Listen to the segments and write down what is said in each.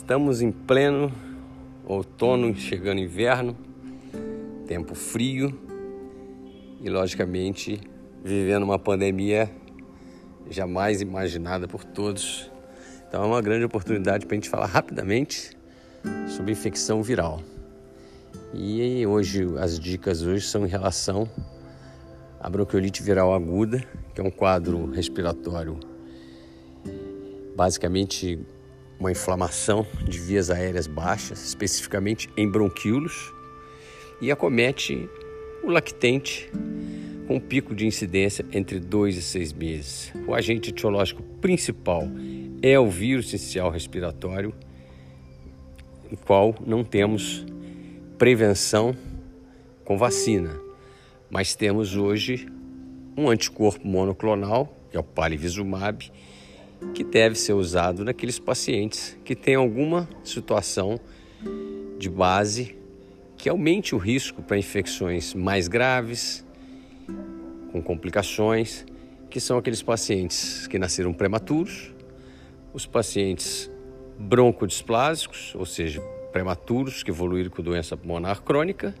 Estamos em pleno outono, chegando inverno, tempo frio e, logicamente, vivendo uma pandemia jamais imaginada por todos. Então, é uma grande oportunidade para a gente falar rapidamente sobre infecção viral. E hoje, as dicas hoje são em relação à bronquiolite viral aguda, que é um quadro respiratório basicamente uma inflamação de vias aéreas baixas, especificamente em bronquíolos, e acomete o lactente com um pico de incidência entre 2 e 6 meses. O agente etiológico principal é o vírus essencial respiratório, o qual não temos prevenção com vacina, mas temos hoje um anticorpo monoclonal, que é o palivizumab, que deve ser usado naqueles pacientes que têm alguma situação de base que aumente o risco para infecções mais graves, com complicações, que são aqueles pacientes que nasceram prematuros, os pacientes broncodisplásicos, ou seja, prematuros que evoluíram com doença pulmonar crônica,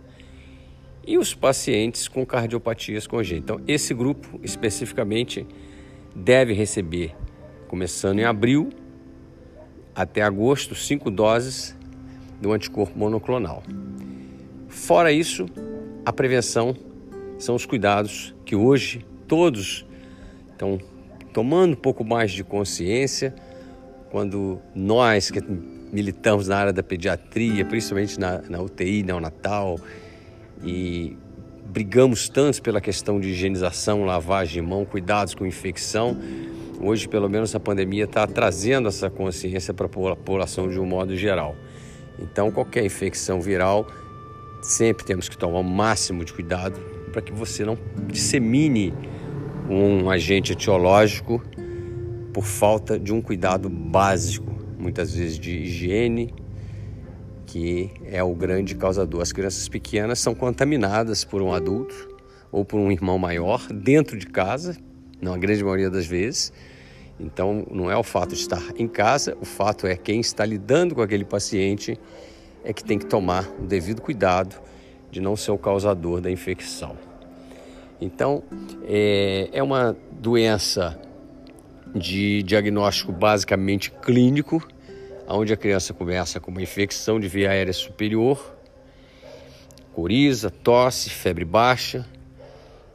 e os pacientes com cardiopatias congênitas. Então, esse grupo especificamente deve receber começando em abril até agosto, cinco doses do anticorpo monoclonal. Fora isso, a prevenção são os cuidados que hoje todos estão tomando um pouco mais de consciência quando nós que militamos na área da pediatria, principalmente na, na UTI neonatal, e brigamos tanto pela questão de higienização, lavagem de mão, cuidados com infecção, Hoje, pelo menos, a pandemia está trazendo essa consciência para a população de um modo geral. Então, qualquer infecção viral, sempre temos que tomar o máximo de cuidado para que você não dissemine um agente etiológico por falta de um cuidado básico, muitas vezes de higiene, que é o grande causador. As crianças pequenas são contaminadas por um adulto ou por um irmão maior dentro de casa, na grande maioria das vezes. Então, não é o fato de estar em casa, o fato é quem está lidando com aquele paciente é que tem que tomar o devido cuidado de não ser o causador da infecção. Então, é, é uma doença de diagnóstico basicamente clínico, onde a criança começa com uma infecção de via aérea superior, coriza, tosse, febre baixa,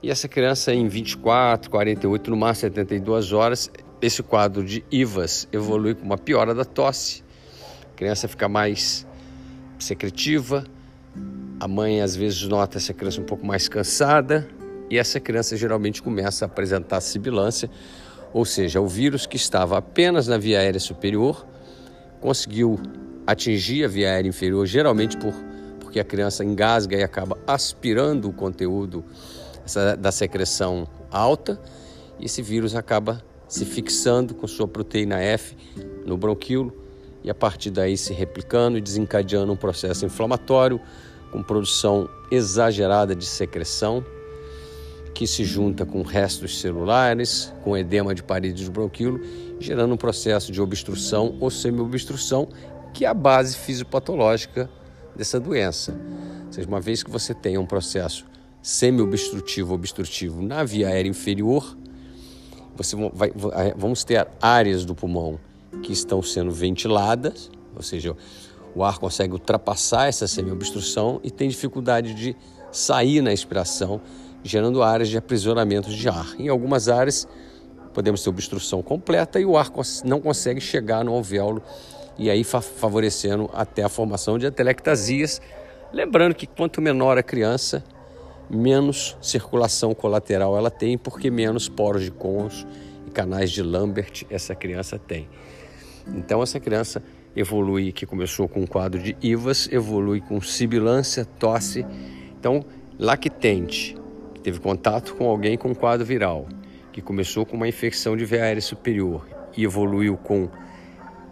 e essa criança em 24, 48, no máximo 72 horas, esse quadro de IVAS evolui com uma piora da tosse, a criança fica mais secretiva, a mãe às vezes nota essa criança um pouco mais cansada e essa criança geralmente começa a apresentar sibilância, ou seja, o vírus que estava apenas na via aérea superior conseguiu atingir a via aérea inferior, geralmente por, porque a criança engasga e acaba aspirando o conteúdo da secreção alta, e esse vírus acaba se fixando com sua proteína F no bronquíolo e a partir daí se replicando e desencadeando um processo inflamatório com produção exagerada de secreção que se junta com restos celulares, com edema de paredes do bronquíolo, gerando um processo de obstrução ou semi-obstrução, que é a base fisiopatológica dessa doença. Ou seja, uma vez que você tem um processo semi-obstrutivo obstrutivo na via aérea inferior, você vai, vamos ter áreas do pulmão que estão sendo ventiladas, ou seja, o ar consegue ultrapassar essa semi-obstrução e tem dificuldade de sair na expiração, gerando áreas de aprisionamento de ar. Em algumas áreas, podemos ter obstrução completa e o ar não consegue chegar no alvéolo e aí favorecendo até a formação de atelectasias. Lembrando que quanto menor a criança, menos circulação colateral ela tem, porque menos poros de Cons e canais de Lambert essa criança tem. Então essa criança evolui, que começou com um quadro de IVAS, evolui com sibilância, tosse. Então, lactente, que teve contato com alguém com quadro viral, que começou com uma infecção de via aérea superior e evoluiu com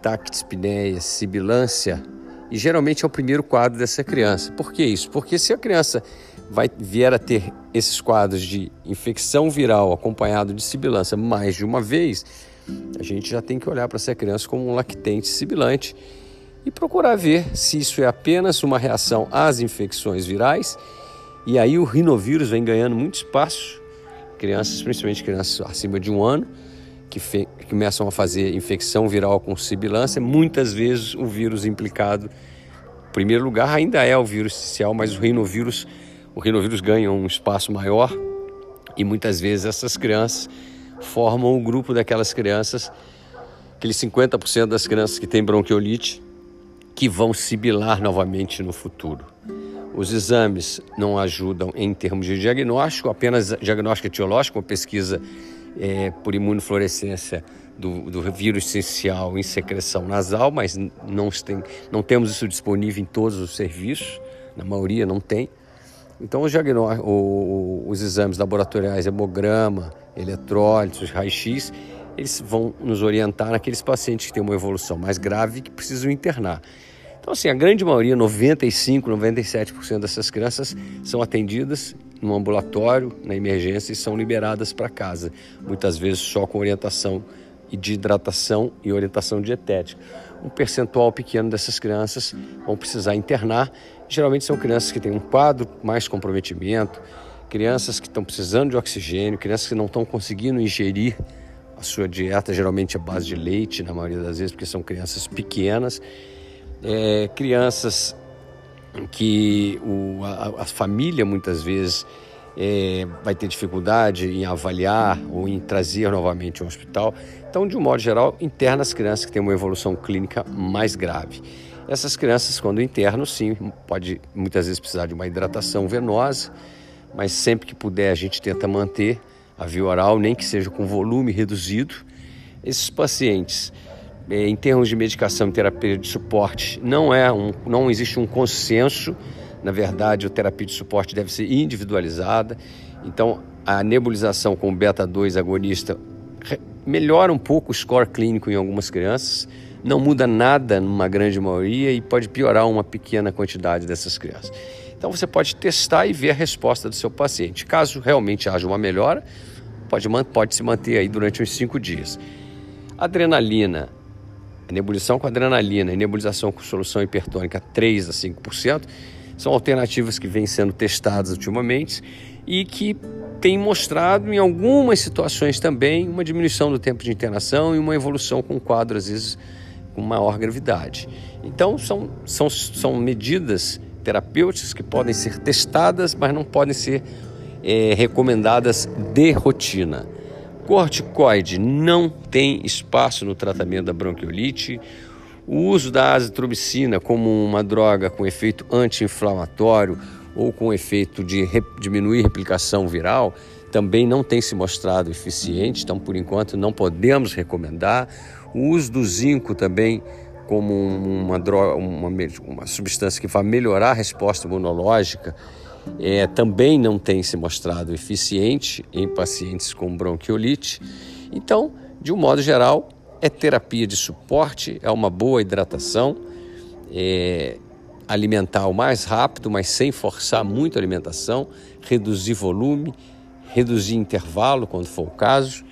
tactispneia, sibilância, e geralmente é o primeiro quadro dessa criança. Por que isso? Porque se a criança vai vier a ter esses quadros de infecção viral acompanhado de sibilância mais de uma vez, a gente já tem que olhar para essa criança como um lactente sibilante e procurar ver se isso é apenas uma reação às infecções virais. E aí o rinovírus vem ganhando muito espaço. Crianças, principalmente crianças acima de um ano, que, começam a fazer infecção viral com sibilância, muitas vezes o vírus implicado, em primeiro lugar, ainda é o vírus inicial, mas o rinovírus, o rinovírus ganha um espaço maior e muitas vezes essas crianças formam o grupo daquelas crianças, aqueles 50% das crianças que têm bronquiolite, que vão sibilar novamente no futuro. Os exames não ajudam em termos de diagnóstico, apenas diagnóstico etiológico, uma pesquisa é, por imunofluorescência do, do, vírus essencial em secreção nasal, mas não, tem, não temos isso disponível em todos os serviços, na maioria não tem. Então, os, o, os exames laboratoriais, hemograma, eletrólitos, raio-x, eles vão nos orientar naqueles pacientes que têm uma evolução mais grave e que precisam internar. Então, assim, a grande maioria, 95, 97% dessas crianças são atendidas no ambulatório, na emergência e são liberadas para casa, muitas vezes só com orientação de hidratação e orientação dietética. Um percentual pequeno dessas crianças vão precisar internar. Geralmente são crianças que têm um quadro mais comprometimento, crianças que estão precisando de oxigênio, crianças que não estão conseguindo ingerir a sua dieta, geralmente a base de leite, na maioria das vezes, porque são crianças pequenas, é, crianças que o, a, a família muitas vezes é, vai ter dificuldade em avaliar ou em trazer novamente ao hospital. Então, de um modo geral, interna as crianças que têm uma evolução clínica mais grave. Essas crianças, quando internam, sim, pode muitas vezes precisar de uma hidratação venosa, mas sempre que puder a gente tenta manter a via oral, nem que seja com volume reduzido. Esses pacientes, é, em termos de medicação e terapia de suporte, não é um, não existe um consenso na verdade, a terapia de suporte deve ser individualizada. Então, a nebulização com beta-2 agonista melhora um pouco o score clínico em algumas crianças, não muda nada numa grande maioria e pode piorar uma pequena quantidade dessas crianças. Então, você pode testar e ver a resposta do seu paciente. Caso realmente haja uma melhora, pode, pode se manter aí durante uns cinco dias. Adrenalina, nebulização com adrenalina e nebulização com solução hipertônica 3 a 5%, são alternativas que vêm sendo testadas ultimamente e que têm mostrado em algumas situações também uma diminuição do tempo de internação e uma evolução com quadro, às vezes, com maior gravidade. Então, são, são, são medidas terapêuticas que podem ser testadas, mas não podem ser é, recomendadas de rotina. Corticoide não tem espaço no tratamento da bronquiolite. O uso da azitromicina como uma droga com efeito anti-inflamatório ou com efeito de diminuir replicação viral também não tem se mostrado eficiente, então por enquanto não podemos recomendar. O uso do zinco também como uma, droga, uma, uma substância que vai melhorar a resposta imunológica é, também não tem se mostrado eficiente em pacientes com bronquiolite. Então, de um modo geral, é terapia de suporte, é uma boa hidratação, é alimentar o mais rápido, mas sem forçar muito a alimentação, reduzir volume, reduzir intervalo quando for o caso.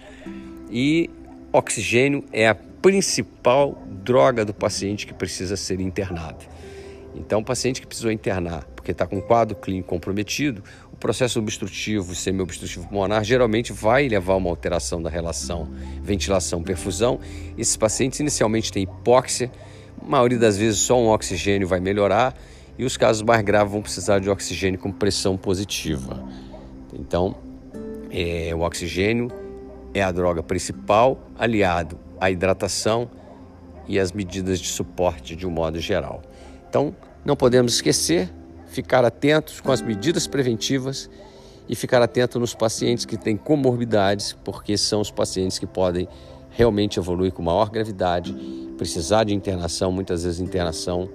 E oxigênio é a principal droga do paciente que precisa ser internado. Então, o paciente que precisou internar porque está com quadro clínico comprometido, processo obstrutivo e semi-obstrutivo pulmonar geralmente vai levar a uma alteração da relação ventilação-perfusão. Esses pacientes inicialmente têm hipóxia, a maioria das vezes só um oxigênio vai melhorar e os casos mais graves vão precisar de oxigênio com pressão positiva. Então, é, o oxigênio é a droga principal, aliado à hidratação e às medidas de suporte de um modo geral. Então, não podemos esquecer ficar atentos com as medidas preventivas e ficar atento nos pacientes que têm comorbidades, porque são os pacientes que podem realmente evoluir com maior gravidade, precisar de internação, muitas vezes internação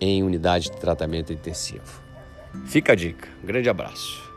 em unidade de tratamento intensivo. Fica a dica. Um grande abraço.